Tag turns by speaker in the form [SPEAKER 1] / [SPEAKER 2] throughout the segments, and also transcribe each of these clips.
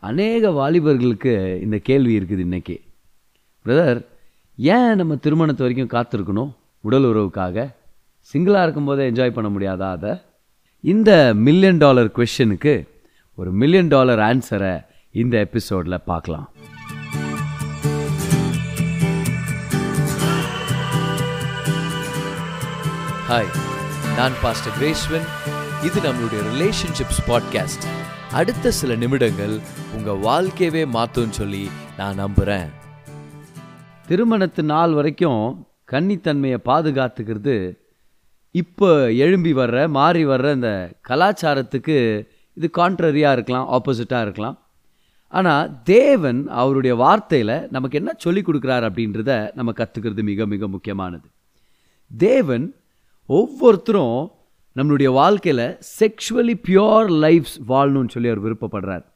[SPEAKER 1] அநேக வாலிபர்களுக்கு இந்த கேள்வி இருக்குது இன்றைக்கி பிரதர் ஏன் நம்ம திருமணத்து வரைக்கும் காத்திருக்கணும் உடல் உறவுக்காக? சிங்கிளாக இருக்கும்போதே என்ஜாய் பண்ண முடியாதா அதை? இந்த மில்லியன் டாலர் கொஷனுக்கு ஒரு மில்லியன் டாலர் ஆன்சரை இந்த எபிசோடில் பார்க்கலாம்.
[SPEAKER 2] ஹாய் நான் பாஸ்டர் கிரேஸ்வன் இது நம்மளுடைய ரிலேஷன்ஷிப்ஸ் பாட்காஸ்ட் அடுத்த சில நிமிடங்கள் உங்க வாழ்க்கையவே மாத்தும்னு சொல்லி நான் நம்புறேன்.
[SPEAKER 1] திருமணத்து நாள் வரைக்கும் கன்னித்தன்மையை பாதுகாத்துக்கிறது. இப்போ எழும்பி வர்ற மாறி வர்ற இந்த கலாச்சாரத்துக்கு இது கான்ட்ரரியாக இருக்கலாம் ஆப்போசிட்டாக இருக்கலாம். ஆனால் தேவன் அவருடைய வார்த்தையில் நமக்கு என்ன சொல்லி கொடுக்குறார் அப்படின்றத நம்ம கற்றுக்கிறது மிக மிக முக்கியமானது. தேவன் ஒவ்வொருத்தரும் நம்மளுடைய வாழ்க்கையில் செக்ஷுவலி பியோர் லைஃப்ஸ் வாழணும்னு சொல்லி அவர் விருப்பப்படுறார்.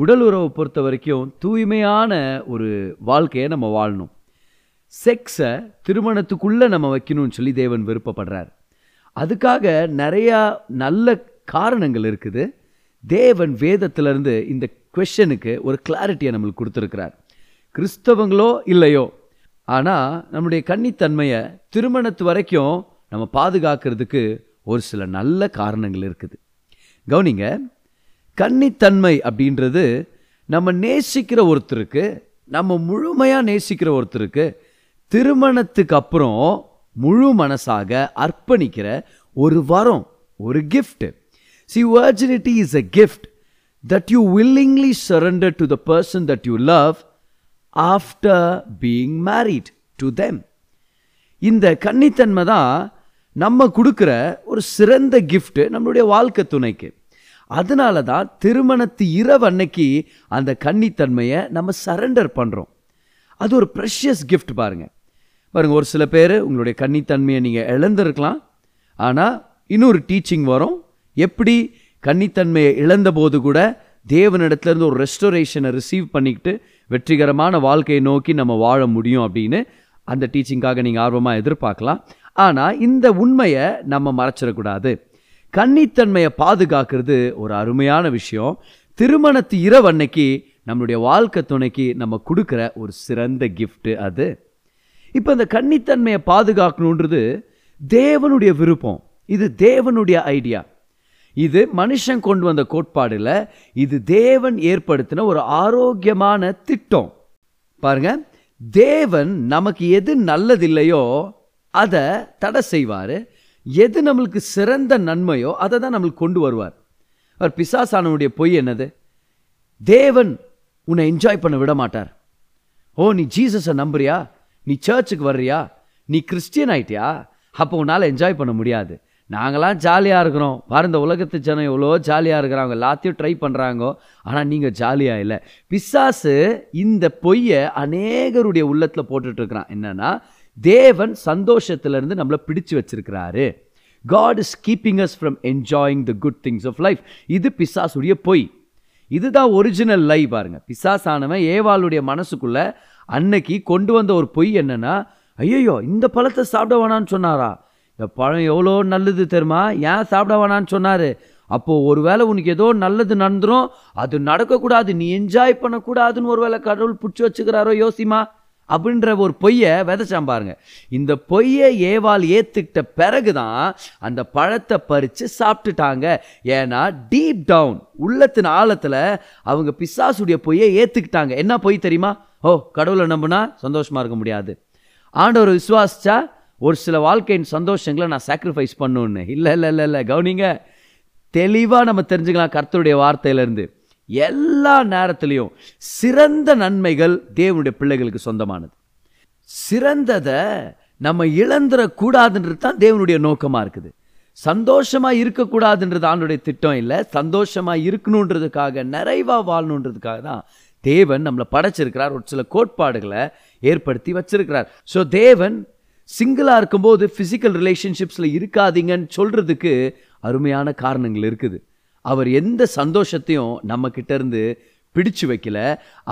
[SPEAKER 1] உடல் உறவை பொறுத்த வரைக்கும் தூய்மையான ஒரு வாழ்க்கையை நம்ம வாழணும். செக்ஸை திருமணத்துக்குள்ளே நம்ம வைக்கணும்னு சொல்லி தேவன் விருப்பப்படுறார். அதுக்காக நிறையா நல்ல காரணங்கள் இருக்குது. தேவன் வேதத்திலிருந்து இந்த கொஷனுக்கு ஒரு கிளாரிட்டியை நம்மளுக்கு கொடுத்துருக்கிறார். கிறிஸ்தவங்களோ இல்லையோ ஆனால் நம்முடைய கன்னித்தன்மையை திருமணத்து வரைக்கும் நம்ம பாதுகாக்கிறதுக்கு ஒரு சில நல்ல காரணங்கள் இருக்குது. கவுனிங்க கன்னித்தன்மை அப்படின்றது நம்ம நேசிக்கிற ஒருத்தருக்கு நம்ம முழுமையாக நேசிக்கிற ஒருத்தருக்கு திருமணத்துக்கு அப்புறம் முழு மனசாக அர்ப்பணிக்கிற ஒரு வரம் ஒரு gift see virginity is a gift that you willingly surrender to the person that you love after being married to them இந்த கன்னித்தன்மை தான் நம்ம கொடுக்குற ஒரு சிறந்த கிஃப்ட்டு நம்மளுடைய வாழ்க்கை துணைக்கு. அதனால தான் திருமணத்து இரவு அன்னைக்கு அந்த கன்னித்தன்மையை நம்ம சரண்டர் பண்ணுறோம் அது ஒரு ப்ரெஷியஸ் கிஃப்ட் பாருங்கள் பாருங்கள் ஒரு சில பேர் உங்களுடைய கன்னித்தன்மையை நீங்கள் இழந்திருக்கலாம். ஆனால் இன்னொரு டீச்சிங் வரும். எப்படி கன்னித்தன்மையை இழந்தபோது கூட தேவனிடத்துலேருந்து ஒரு ரெஸ்டோரேஷனை ரிசீவ் பண்ணிக்கிட்டு வெற்றிகரமான வாழ்க்கையை நோக்கி நம்ம வாழ முடியும் அப்படின்னு அந்த டீச்சிங்காக நீங்கள் ஆர்வமாக எதிர்பார்க்கலாம். ஆனால் இந்த உண்மையை நம்ம மறைச்சிடக்கூடாது. கன்னித்தன்மையை பாதுகாக்கிறது ஒரு அருமையான விஷயம். திருமணத்து இரவு அன்னைக்கு நம்மளுடைய வாழ்க்கை துணைக்கு நம்ம கொடுக்குற ஒரு சிறந்த கிஃப்ட்டு அது. இப்போ இந்த கன்னித்தன்மையை பாதுகாக்கணுன்றது தேவனுடைய விருப்பம். இது தேவனுடைய ஐடியா இது மனுஷன் கொண்டு வந்த கோட்பாடில் இது தேவன் ஏற்படுத்தின ஒரு ஆரோக்கியமான திட்டம். பாருங்க தேவன் நமக்கு எது நல்லதில்லையோ அதை தடை செய்வார். எது நம்மளுக்கு சிறந்த நன்மையோ அதை தான் நம்மளுக்கு கொண்டு வருவார். அவர் பிசாசானவனுடைய பொய் என்னது? தேவன் உன்னை என்ஜாய் பண்ண விட மாட்டார் ஓ நீ ஜீசஸை நம்புறியா? நீ சர்ச்சுக்கு வர்றியா? நீ கிறிஸ்டியன் ஆயிட்டியா? அப்போ உன்னால் என்ஜாய் பண்ண முடியாது. நாங்களாம் ஜாலியாக இருக்கிறோம். பாரு இந்த உலகத்து ஜனம் எவ்வளோ ஜாலியாக இருக்கிறாங்க. எல்லாத்தையும் ட்ரை பண்ணுறாங்க ஆனால் நீங்கள் ஜாலியாக இல்லை. பிசாசு இந்த பொய்யை அநேகருடைய உள்ளத்தில் போட்டுட்டு என்னென்னா என்னன்னா தேவன் சந்தோஷத்திலிருந்து நம்மளை பிடிச்சு வச்சிருக்கிறாரு. God is keeping us from enjoying the good things of life இது பிசாசுடைய பொய். இதுதான் ஒரிஜினல் லை பாருங்க. பிசாசானவன் ஏவாளுடைய மனசுக்குள்ள அன்னைக்கு கொண்டு வந்த ஒரு பொய் என்னன்னா ஐயோ இந்த பழத்தை சாப்பிட வேணான்னு சொன்னாரா? இந்த பழம் எவ்வளோ நல்லது தெரியுமா? ஏன் சாப்பிட வேணான்னு சொன்னாரு? ஒரு ஒருவேளை உனக்கு ஏதோ நல்லது நடந்துடும் அது நடக்கக்கூடாது. நீ என்ஜாய் பண்ணக்கூடாதுன்னு ஒருவேளை கடவுள் பிடிச்சி வச்சுக்கிறாரோ யோசிமா அப்படின்ற ஒரு பொய்யை விதைச்சான் பாருங்க. இந்த பொய்யை ஏவால் ஏற்றுக்கிட்ட பிறகு தான் அந்த பழத்தை பறித்து சாப்பிட்டுட்டாங்க. ஏன்னா டீப் டவுன் உள்ளத்தின் ஆழத்தில் அவங்க பிசாசுடைய பொய்யை ஏற்றுக்கிட்டாங்க என்ன பொய் தெரியுமா? ஓ கடவுளை நம்பினா சந்தோஷமாக இருக்க முடியாது. ஆண்டவர் விசுவாசிச்சா ஒரு சில வாழ்க்கையின் சந்தோஷங்களை நான் சாக்ரிஃபைஸ் பண்ணுன்னு இல்லை இல்லை இல்லை இல்லை கவுனிங்க. தெளிவாக நம்ம தெரிஞ்சுக்கலாம் கர்த்தருடைய வார்த்தையிலேருந்து. எல்லா நேரத்திலையும் சிறந்த நன்மைகள் தேவனுடைய பிள்ளைகளுக்கு சொந்தமானது. சிறந்ததை நம்ம இழந்துடக்கூடாதுன்றது தான் தேவனுடைய நோக்கமாக இருக்குது. சந்தோஷமாக இருக்கக்கூடாதுன்றது ஆண்டுடைய திட்டம் இல்லை. சந்தோஷமாக இருக்கணுன்றதுக்காக நிறைவாக வாழணுன்றதுக்காக தான் தேவன் நம்மளை படைச்சிருக்கிறார். ஒரு சில கோட்பாடுகளை ஏற்படுத்தி வச்சிருக்கிறார். ஸோ தேவன் சிங்கிளாக இருக்கும்போது ஃபிசிக்கல் ரிலேஷன்ஷிப்ஸில் இருக்காதீங்கன்னு சொல்கிறதுக்கு அருமையான காரணங்கள் இருக்குது. அவர் எந்த சந்தோஷத்தையும் நம்ம இருந்து பிடிச்சு வைக்கல.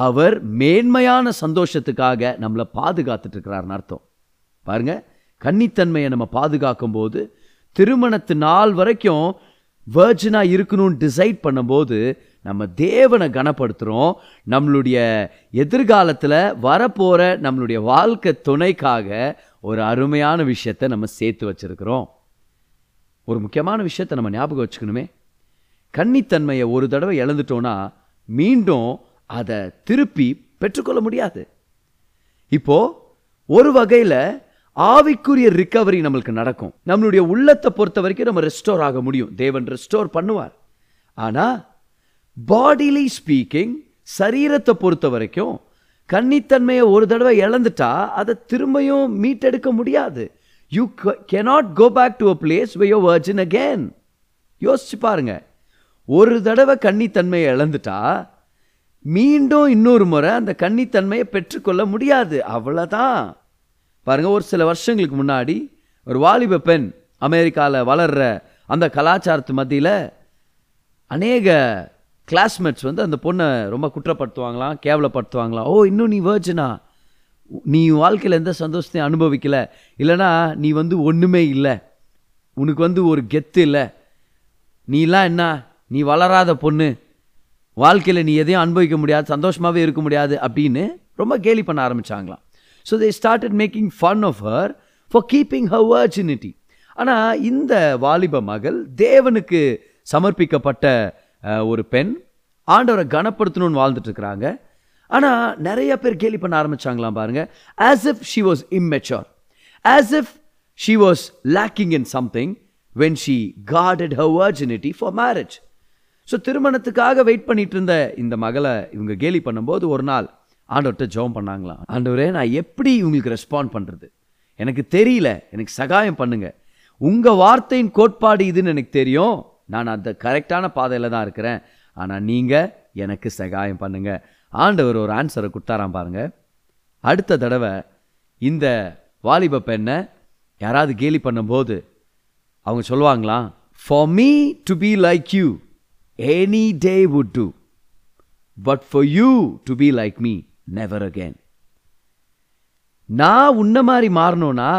[SPEAKER 1] அவர் மேன்மையான சந்தோஷத்துக்காக நம்மளை பாதுகாத்துட்டு இருக்கிறாருன்னு அர்த்தம். பாருங்க கன்னித்தன்மையை நம்ம பாதுகாக்கும் போது திருமணத்து நாள் வரைக்கும் வேர்ஜினாக இருக்கணும்னு டிசைட் பண்ணும்போது நம்ம தேவனை கனப்படுத்துகிறோம் நம்மளுடைய எதிர்காலத்தில் வரப்போகிற நம்மளுடைய வாழ்க்கை துணைக்காக ஒரு அருமையான விஷயத்தை நம்ம சேர்த்து வச்சிருக்கிறோம். ஒரு முக்கியமான விஷயத்தை நம்ம ஞாபகம் வச்சுக்கணுமே. கன்னித்தன்மையை ஒரு தடவை இழந்துட்டோன்னா மீண்டும் அதை திருப்பி பெற்றுக்கொள்ள முடியாது. இப்போ ஒரு வகையில் ஆவிக்குரிய ரிக்கவரி நம்மளுக்கு நடக்கும். நம்மளுடைய உள்ளத்தை பொறுத்த வரைக்கும் நம்ம ரெஸ்டோர் ஆக முடியும். தேவன் ரெஸ்டோர் பண்ணுவார். ஆனால் பாடிலி ஸ்பீக்கிங் சரீரத்தை பொறுத்த வரைக்கும் கன்னித்தன்மையை ஒரு தடவை இழந்துட்டா அதை திரும்பியும் மீட்டெடுக்க முடியாது. You cannot go back to a place where you're virgin again யோசிச்சு பாருங்க. ஒரு தடவை கன்னித்தன்மையை இழந்துட்டா மீண்டும் இன்னொரு முறை அந்த கன்னித்தன்மையை பெற்றுக்கொள்ள முடியாது. அவ்வளோதான் பாருங்கள் ஒரு சில வருஷங்களுக்கு முன்னாடி ஒரு வாலிப பெண் அமெரிக்காவில் வளர்கிற அந்த கலாச்சாரத்து மத்தியில் அநேக கிளாஸ்மேட்ஸ் வந்து அந்த பொண்ணை ரொம்ப குற்றப்படுத்துவாங்களாம் கேவலப்படுத்துவாங்களாம். ஓ இன்னும் நீ வேர்ஜினா நீ வாழ்க்கையில் எந்த சந்தோஷத்தையும் அனுபவிக்கல. இல்லைனா நீ வந்து ஒன்றுமே இல்லை. உனக்கு வந்து ஒரு கெத்து இல்லை. நீலாம் என்ன? நீ வளராத பொண்ணு வாழ்க்கையில் நீ எதையும் அனுபவிக்க முடியாது சந்தோஷமாகவே இருக்க முடியாது அப்படின்னு ரொம்ப கேலி பண்ண ஆரம்பிச்சாங்களாம். So they started making fun of her for keeping her virginity ஆனால் இந்த வாலிப மகள் தேவனுக்கு சமர்ப்பிக்கப்பட்ட ஒரு பெண் ஆண்டவரை கனப்படுத்தணும்னு வாழ்ந்துட்டுருக்குறாங்க ஆனால் நிறைய பேர் கேலி பண்ண ஆரம்பிச்சாங்களாம் பாருங்க. As if she was immature as if she was lacking in something when she guarded her virginity for marriage so திருமணத்துக்காக வெயிட் பண்ணிட்டு இருந்த இந்த மகளை இவங்க கேலி பண்ணும்போது ஒரு நாள் ஆண்டவர்கிட்ட ஜெபம் பண்ணாங்களாம் ஆண்டவரே நான் எப்படி இவங்களுக்கு ரெஸ்பாண்ட் பண்ணுறது எனக்கு தெரியல. எனக்கு சகாயம் பண்ணுங்க. உங்கள் வார்த்தையின் கோட்பாடு இதுன்னு எனக்கு தெரியும். நான் அந்த கரெக்டான பாதையில் தான் இருக்கிறேன். ஆனால் நீங்கள் எனக்கு சகாயம் பண்ணுங்க. ஆண்டவர் ஒரு ஆன்சரை கொடுத்தாராம் பாருங்க. அடுத்த தடவை இந்த வாலிப பெண்ணை யாராவது கேலி பண்ணும்போது அவங்க சொல்லுவாங்களாம் for me to be like you any day would do. But for you to be like me never again. நான் உன்ன மாதிரி மாறணும்னா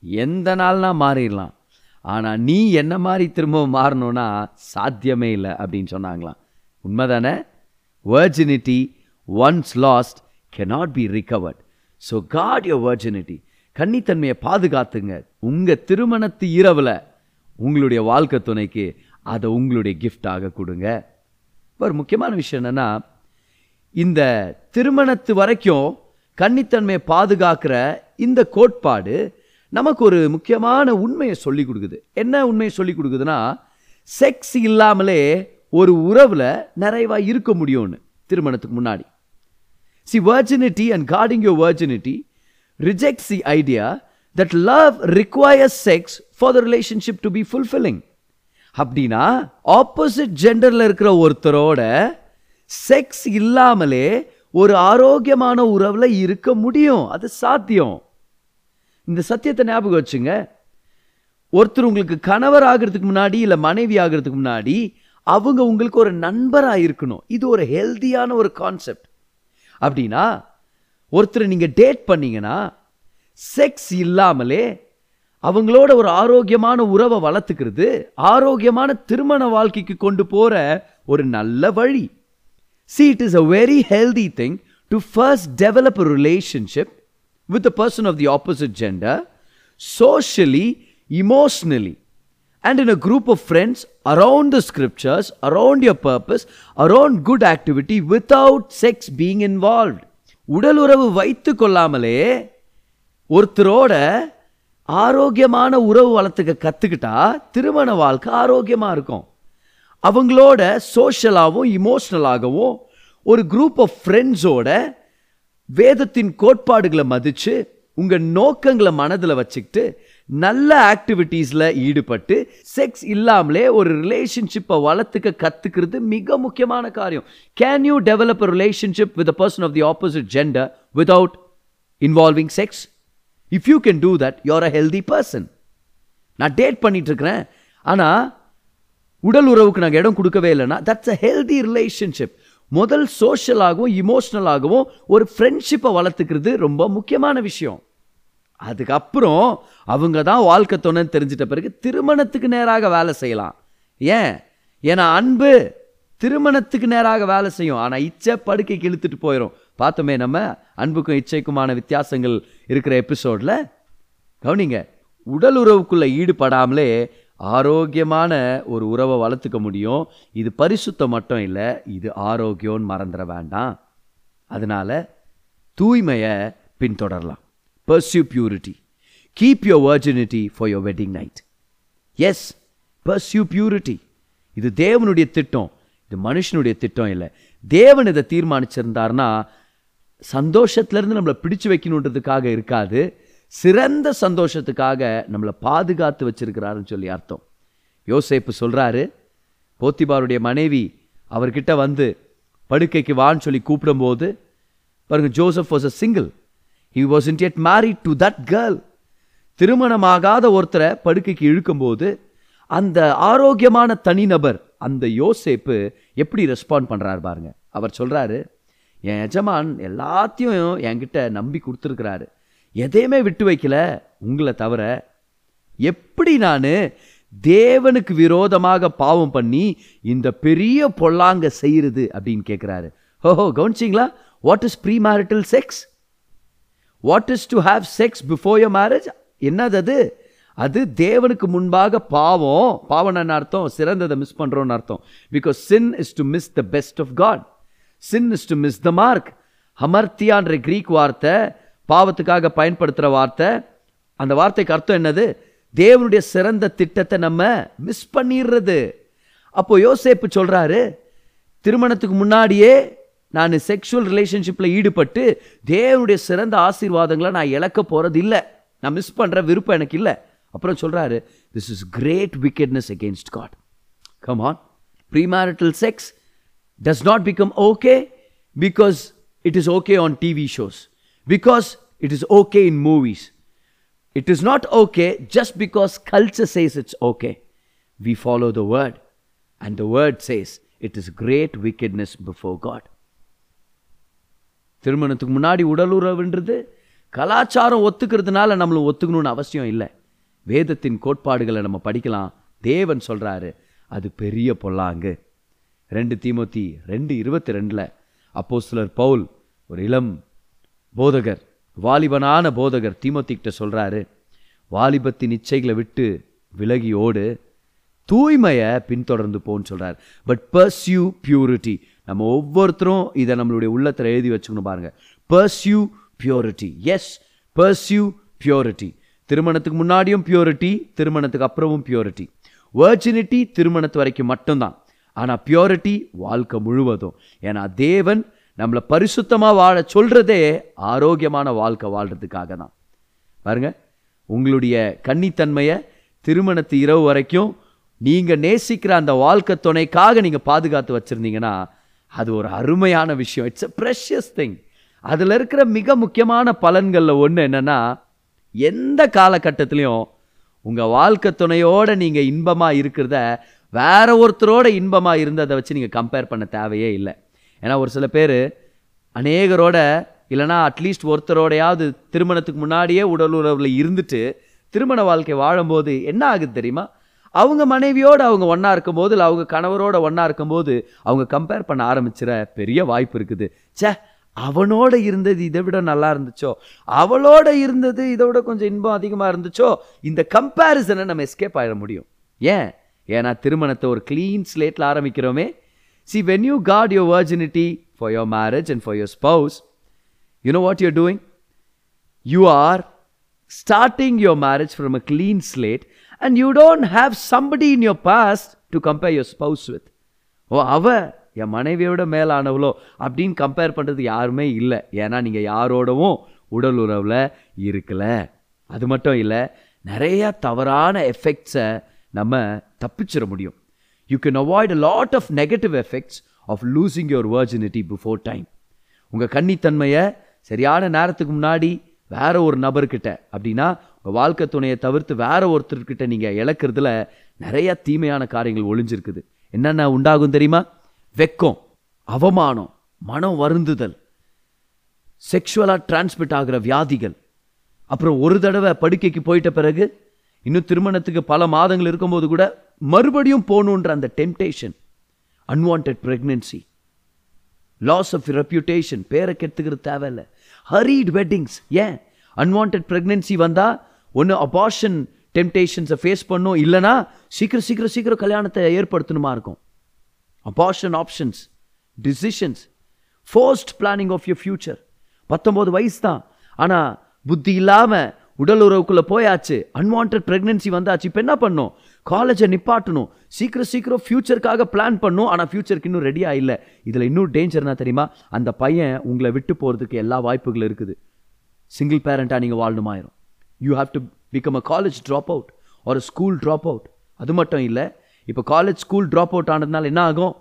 [SPEAKER 1] எந்த நாள்னா மாறிடலாம். ஆனால் நீ என்ன மாதிரி திரும்பவும் மாறணும்னா சாத்தியமே இல்லை அப்படின்னு சொன்னாங்களாம். உண்மைதானே? Virginity once lost cannot be recovered so guard your virginity. கன்னித்தன்மையை பாதுகாத்துங்க. உங்கள் திருமணத்து இரவில் உங்களுடைய வாழ்க்கை துணைக்கு அதை உங்களுடைய கிஃப்டாக கொடுங்க. ஒரு முக்கியமான விஷயம் என்னன்னா இந்த திருமணத்து வரைக்கும் கன்னித்தன்மையை பாதுகாக்கிற இந்த கோட்பாடு நமக்கு ஒரு முக்கியமான உண்மையை சொல்லி கொடுக்குது. என்ன உண்மையை சொல்லி கொடுக்குதுன்னா செக்ஸ் இல்லாமலே ஒரு உறவில் நிறைவாக இருக்க முடியும்னு திருமணத்துக்கு முன்னாடி. C virginity and guarding your virginity rejects the idea that love requires sex for the relationship to be fulfilling அப்படின்னா ஆப்போசிட் ஜெண்டரில் இருக்கிற ஒருத்தரோட செக்ஸ் இல்லாமலே ஒரு ஆரோக்கியமான உறவில் இருக்க முடியும். அது சாத்தியம். இந்த சத்தியத்தை ஞாபகம் வச்சுங்க. ஒருத்தர் உங்களுக்கு கணவர் ஆகிறதுக்கு முன்னாடி இல்லை மனைவி ஆகிறதுக்கு முன்னாடி அவங்க உங்களுக்கு ஒரு நண்பராக இருக்கணும். இது ஒரு ஹெல்த்தியான ஒரு கான்செப்ட் அப்படின்னா ஒருத்தரை நீங்கள் டேட் பண்ணீங்கன்னா செக்ஸ் இல்லாமலே அவங்களோட ஒரு ஆரோக்கியமான உறவை வளர்த்துக்கிறது ஆரோக்கியமான திருமண வாழ்க்கைக்கு கொண்டு போகிற ஒரு நல்ல வழி see it is a very healthy thing to first develop relationship with the person of the opposite gender socially emotionally and in a group of friends around the scriptures, around your purpose, around good activity without sex being involved. உடல் உறவு வைத்து கொள்ளாமலே ஒருத்தரோட ஆரோக்கியமான உறவு வளர்த்துக்க கற்றுக்கிட்டா திருமண வாழ்க்கை ஆரோக்கியமாக இருக்கும். அவங்களோட சோஷியலாகவும் இமோஷ்னலாகவும் ஒரு குரூப் ஆஃப் ஃப்ரெண்ட்ஸோட வேதத்தின் கோட்பாடுகளை மதித்து உங்கள் நோக்கங்களை மனதில் வச்சுக்கிட்டு நல்ல ஆக்டிவிட்டீஸில் ஈடுபட்டு செக்ஸ் இல்லாமலே ஒரு ரிலேஷன்ஷிப்பை வளர்த்துக்க கற்றுக்கிறது மிக முக்கியமான காரியம். Can you develop a relationship with a person of the opposite gender without involving sex if you can do that you're a healthy person நான் டேட் பண்ணிட்டுருக்கிறேன். ஆனால் உடல் உறவுக்கு நாங்கள் இடம் கொடுக்கவே இல்லைன்னா தட்ஸ் அ ஹெல்தி ரிலேஷன்ஷிப் முதல் சோஷியலாகவும் இமோஷ்னலாகவும் ஒரு ஃப்ரெண்ட்ஷிப்பை வளர்த்துக்கிறது ரொம்ப முக்கியமான விஷயம். அதுக்கப்புறம் அவங்க தான் வாழ்க்கை துணைன்னு தெரிஞ்சிட்ட பிறகு திருமணத்துக்கு நேராக வேலை செய்யலாம். ஏன்? ஏன்னா அன்பு திருமணத்துக்கு நேராக வேலை செய்யும். ஆனால் இச்சை படுக்கைக்கு இழுத்துட்டு போயிடும் பார்த்தோமே நம்ம அன்புக்கும் இச்சைக்குமான வித்தியாசங்கள் இருக்கிற எபிசோடில் கவனிங்க உடல் உறவுக்குள்ளே ஈடுபடாமலே ஆரோக்கியமான ஒரு உறவை வளர்த்துக்க முடியும். இது பரிசுத்தம் மட்டும் இல்லை இது ஆரோக்கியம்னு மறந்துட வேண்டாம். அதனால தூய்மையை பின்தொடரலாம். Pursue purity keep your virginity for your wedding night yes pursue purity இது தேவனுடைய திட்டம். இது மனுஷனுடைய திட்டம் இல்லை. தேவன் இதை தீர்மானிச்சிருந்தாருன்னா சந்தோஷத்திலேருந்து நம்மளை பிடிச்சு வைக்கணுன்றதுக்காக இருக்காது. சிறந்த சந்தோஷத்துக்காக நம்மளை பாதுகாத்து வச்சிருக்கிறாருன்னு சொல்லி அர்த்தம். யோசேப்பு சொல்கிறாரு போத்திபாருடைய மனைவி அவர்கிட்ட வந்து படுக்கைக்கு வான்னு சொல்லி கூப்பிடும்போது பாருங்க Joseph was a single he was intended married to that girl திருமணமாகாத ஒருத்தரை படுக்கைக்கு இழுக்கும்போது அந்த ஆரோக்கியமான தனிநபர் அந்த யோசேப்பு எப்படி ரெஸ்பாண்ட் பண்ணுறாரு பாருங்க. அவர் சொல்கிறாரு என் எஜமான் எல்லாத்தையும் என்கிட்ட நம்பி கொடுத்துருக்கிறாரு. எதையுமே விட்டு வைக்கல உங்களை தவிர. எப்படி நான் தேவனுக்கு விரோதமாக பாவம் பண்ணி இந்த பெரிய பொல்லாங்க செய்கிறது அப்படின்னு கேட்குறாரு ஓஹோ கவனிச்சிங்களா? What is premarital sex what is to have sex before your marriage என்னது அது? அது தேவனுக்கு முன்பாக பாவம். பாவம் என்ன அர்த்தம்? சிறந்ததை மிஸ் பண்ணுறோன்னு அர்த்தம். Because sin is to miss the best of God sin is to miss the mark ஹமர்த்தியான்ற Greek வார்த்தை பாவத்துக்காக பயன்படுத்துகிற வார்த்தை. அந்த வார்த்தைக்கு அர்த்தம் என்னது? தேவனுடைய சிறந்த திட்டத்தை நம்ம மிஸ் பண்ணிடுறது. அப்போ யோசேப்பு சொல்கிறாரு திருமணத்துக்கு முன்னாடியே நான் செக்ஷுவல் ரிலேஷன்ஷிப்பில் ஈடுபட்டு தேவனுடைய சிறந்த ஆசீர்வாதங்களை நான் இழக்க போகிறது இல்லை. நான் மிஸ் பண்ணுற விருப்பம் எனக்கு இல்லை. அப்புறம் சொல்கிறாரு this is great wickedness against God come on pre premarital sex does not become okay because it is okay on TV shows, because it is okay in movies. It is not okay just because culture says it's okay. We follow the word, and the word says it is great wickedness before God. திருமணத்துக்கு முன்னாடி உடல் உறவுன்றது கலாச்சாரம் ஒத்துக்கிறதுனால நம்மளும் ஒத்துக்கணும்னு அவசியம் இல்லை வேதத்தின் கோட்பாடுகளை நம்ம படிக்கலாம் தேவன் சொல்றாரு அது பெரிய பொல்லாங்கு ரெண்டு தீமோத்தி ரெண்டு இருபத்தி ரெண்டில் அப்போஸ்தலர் பவுல் ஒரு இளம் போதகர் வாலிபனான போதகர் தீமோத்திக்கிட்ட சொல்கிறாரு வாலிபத்தின் இச்சைகளை விட்டு விலகி ஓடு தூய்மையை பின்தொடர்ந்து போன்னு சொல்கிறார் பட் பர்சியூ பியூரிட்டி நம்ம ஒவ்வொருத்தரும் இதை நம்மளுடைய உள்ளத்தில் எழுதி வச்சுக்கணும் பாருங்கள் pursue purity yes pursue purity திருமணத்துக்கு முன்னாடியும் பியூரிட்டி திருமணத்துக்கு அப்புறமும் பியூரிட்டி வேர்ஜினிட்டி திருமணத்து வரைக்கும் மட்டும்தான். ஆனால் பியூரிட்டி வாழ்க்கை முழுவதும். ஏன்னா தேவன் நம்மளை பரிசுத்தமாக வாழ சொல்கிறதே ஆரோக்கியமான வாழ்க்கை வாழ்கிறதுக்காக தான். பாருங்க உங்களுடைய கன்னித்தன்மையை திருமணத்து இரவு வரைக்கும் நீங்கள் நேசிக்கிற அந்த வாழ்க்கை துணைக்காக நீங்கள் பாதுகாத்து வச்சுருந்தீங்கன்னா அது ஒரு அருமையான விஷயம். இட்ஸ் எ ப்ரெஷியஸ் திங் அதில் இருக்கிற மிக முக்கியமான பலன்களில் ஒன்று என்னன்னா எந்த காலகட்டத்திலையும் உங்கள் வாழ்க்கை துணையோட நீங்கள் இன்பமாக இருக்கிறத வேற ஒருத்தரோட இன்பமாக இருந்ததை வச்சு நீங்கள் கம்பேர் பண்ண தேவையே இல்லை. ஏன்னா ஒரு சில பேர் அநேகரோட இல்லைனா அட்லீஸ்ட் ஒருத்தரோடையாவது திருமணத்துக்கு முன்னாடியே உடல் உறவில் இருந்துட்டு திருமண வாழ்க்கை வாழும்போது என்ன ஆகுது தெரியுமா? அவங்க மனைவியோடு அவங்க ஒன்றா இருக்கும்போது இல்லை அவங்க கணவரோட ஒன்றா இருக்கும்போது அவங்க கம்பேர் பண்ண ஆரம்பிச்சிட பெரிய வாய்ப்பு இருக்குது. ச்சே அவனோட இருந்தது இதை விட நல்லா இருந்துச்சோ? அவளோட இருந்தது இதை விட கொஞ்சம் இன்பம் அதிகமாக இருந்துச்சோ? இந்த கம்பேரிசனை நம்ம எஸ்கேப் ஆயிட முடியும். ஏன்? ஏன்னா திருமணத்தை ஒரு க்ளீன் ஸ்லேட்டில் ஆரம்பிக்கிறோமே. See when you got your virginity for your marriage and for your spouse you know what you're doing you are starting your marriage from a clean slate and you don't have somebody in your past to compare your spouse with ஓ அவ என் மனைவியோட மேலானவளோ அப்படின்னு compare பண்ணுறது யாருமே இல்லை. ஏன்னா நீங்கள் யாரோடவும் உடல் உறவில் இருக்கல. அது மட்டும் இல்லை நிறையா தவறான எஃபெக்ட்ஸை நம்ம தப்பிச்சிட முடியும். You can avoid a lot of negative effects of losing your virginity before time உங்கள் கன்னித்தன்மையை சரியான நேரத்துக்கு முன்னாடி வேற ஒரு நபர்கிட்ட அப்படின்னா உங்கள் வாழ்க்கை துணையை தவிர்த்து வேற ஒருத்தர்கிட்ட நீங்கள் இழக்கிறதுல நிறைய தீமையான காரியங்கள் ஒளிஞ்சிருக்குது. என்னென்ன உண்டாகும் தெரியுமா? வெக்கம் அவமானம் மனம் வருந்துதல் செக்ஷுவலாக டிரான்ஸ்மிட் ஆகிற வியாதிகள். அப்புறம் ஒரு தடவை படுக்கைக்கு போயிட்ட பிறகு இன்னும் திருமணத்துக்கு பல மாதங்கள் இருக்கும்போது கூட மறுபடியும் போகணுன்ற அந்த temptation unwanted pregnancy loss of reputation பேரை கெடுத்துக்கிறது தேவையில்ல. ஹரீட் வெட்டிங்ஸ் ஏன்? அன்வான்ட் ப்ரெக்னென்சி வந்தால் ஒன்று அபார்ஷன் டெம்டேஷன்ஸை ஃபேஸ் பண்ணும் இல்லைனா சீக்கிரம் சீக்கிரம் சீக்கிரம் கல்யாணத்தை ஏற்படுத்தணுமா இருக்கும்? Abortion options decisions forced planning of your future பத்தொம்போது வயசு தான். ஆனால் புத்தி இல்லாமல் உடல் உறவுக்குள்ளே போயாச்சு. அன்வான்ட் ப்ரெக்னென்சி வந்தாச்சு. இப்போ என்ன பண்ணும்? காலேஜை நிப்பாட்டணும். சீக்கிரம் சீக்கிரம் ஃப்யூச்சருக்காக பிளான் பண்ணும். ஆனால் ஃப்யூச்சருக்கு இன்னும் ரெடியாக இல்லை. இதில் இன்னும் டேஞ்சர் என்ன தெரியுமா? அந்த பையன் உங்களை விட்டு போகிறதுக்கு எல்லா வாய்ப்புகளும் இருக்குது. சிங்கிள் பேரண்ட்டாக நீங்கள் வாழணுமாயிரும் you have to become a college drop out ஒரு ஸ்கூல் ட்ராப் அவுட் அது மட்டும் இல்லை இப்போ காலேஜ் ஸ்கூல் ட்ராப் அவுட் ஆனதுனால என்ன ஆகும்?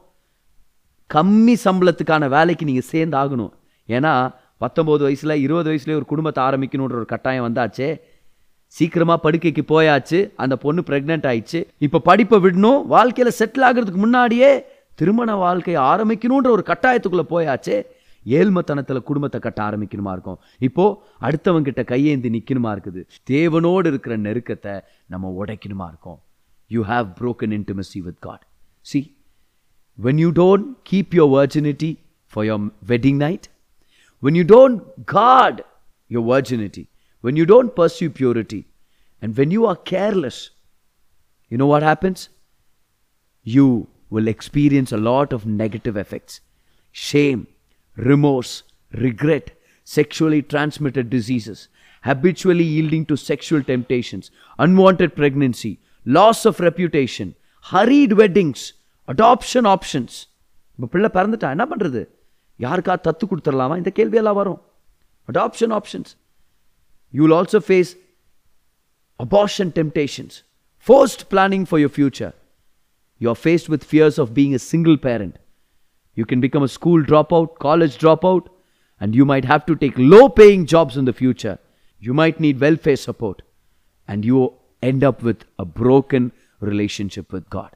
[SPEAKER 1] கம்மி சம்பளத்துக்கான வேலைக்கு நீங்கள் சேர்ந்து ஆகணும் ஏன்னா பத்தொம்போது வயசில் இருபது வயசுலேயே ஒரு குடும்பத்தை ஆரம்பிக்கணுன்ற ஒரு கட்டாயம் வந்தாச்சே. சீக்கிரமாக படுக்கைக்கு போயாச்சு. அந்த பொண்ணு ப்ரெக்னென்ட் ஆயிடுச்சு. இப்போ படிப்பை விடணும். வாழ்க்கையில் செட்டில் ஆகிறதுக்கு முன்னாடியே திருமண வாழ்க்கையை ஆரம்பிக்கணுன்ற ஒரு கட்டாயத்துக்குள்ளே போயாச்சே. ஏழ்மத்தனத்தில் குடும்பத்தை கட்ட ஆரம்பிக்கணுமா இருக்கும். இப்போது அடுத்தவங்கிட்ட கையேந்தி நிற்கணுமா இருக்குது. தேவனோடு இருக்கிற நெருக்கத்தை நம்ம உடைக்கணுமா இருக்கும். You have broken intimacy with God see when you don't keep your virginity for your wedding night when you don't guard your virginity, when you don't pursue purity, and when you are careless, you know what happens? You will experience a lot of negative effects shame, remorse, regret, sexually transmitted diseases, habitually yielding to sexual temptations, unwanted pregnancy, loss of reputation, hurried weddings, adoption options. இப்போ பிள்ளை பிறந்துட்டா என்ன பண்ணுறது யாருக்கா தத்து கொடுத்துடலாமா இந்த கேள்வியெல்லாம் வரும் adoption options you will also face abortion temptations, forced planning for your future. You are faced with fears of being a single parent. You can become a school dropout, college dropout, and you might have to take low paying jobs in the future. You might need welfare support, and you end up with a broken relationship with God.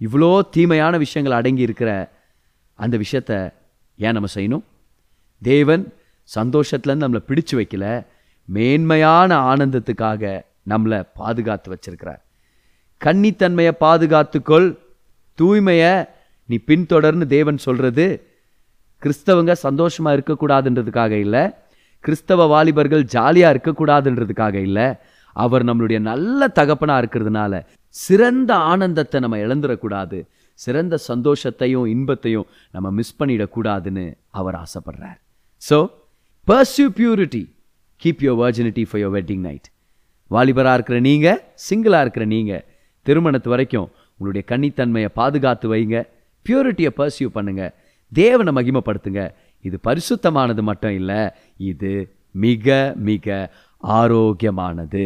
[SPEAKER 1] இவ்வளோ தீமையான விஷயங்கள் அடங்கி இருக்கிற அந்த விஷயத்த ஏன் நம்ம செய்யணும்? தேவன் சந்தோஷத்துலேருந்து நம்மளை பிடிச்சு வைக்கல. மேன்மையான ஆனந்தத்துக்காக நம்மளை பாதுகாத்து வச்சிருக்கிறார். கன்னித்தன்மையை பாதுகாத்துக்கொள். தூய்மையை நீ பின்தொடர்னு தேவன் சொல்கிறது கிறிஸ்தவங்க சந்தோஷமாக இருக்கக்கூடாதுன்றதுக்காக இல்லை. கிறிஸ்தவ வாலிபர்கள் ஜாலியாக இருக்கக்கூடாதுன்றதுக்காக இல்லை. அவர் நம்மளுடைய நல்ல தகப்பனாக இருக்கிறதுனால சிறந்த ஆனந்தத்தை நம்ம இழந்துடக்கூடாது சிறந்த சந்தோஷத்தையும் இன்பத்தையும் நம்ம மிஸ் பண்ணிடக்கூடாதுன்னு அவர் ஆசைப்படுறார். So pursue purity keep your virginity for your wedding night வாலிபராக இருக்கிற நீங்கள் சிங்கிளாக இருக்கிற நீங்கள் திருமணத்து வரைக்கும் உங்களுடைய கன்னித்தன்மையை பாதுகாத்து வைங்க. பியூரிட்டியை பர்சியூ பண்ணுங்க. தேவனை மகிமப்படுத்துங்க. இது பரிசுத்தமானது மட்டும் இல்லை இது மிக மிக ஆரோக்கியமானது.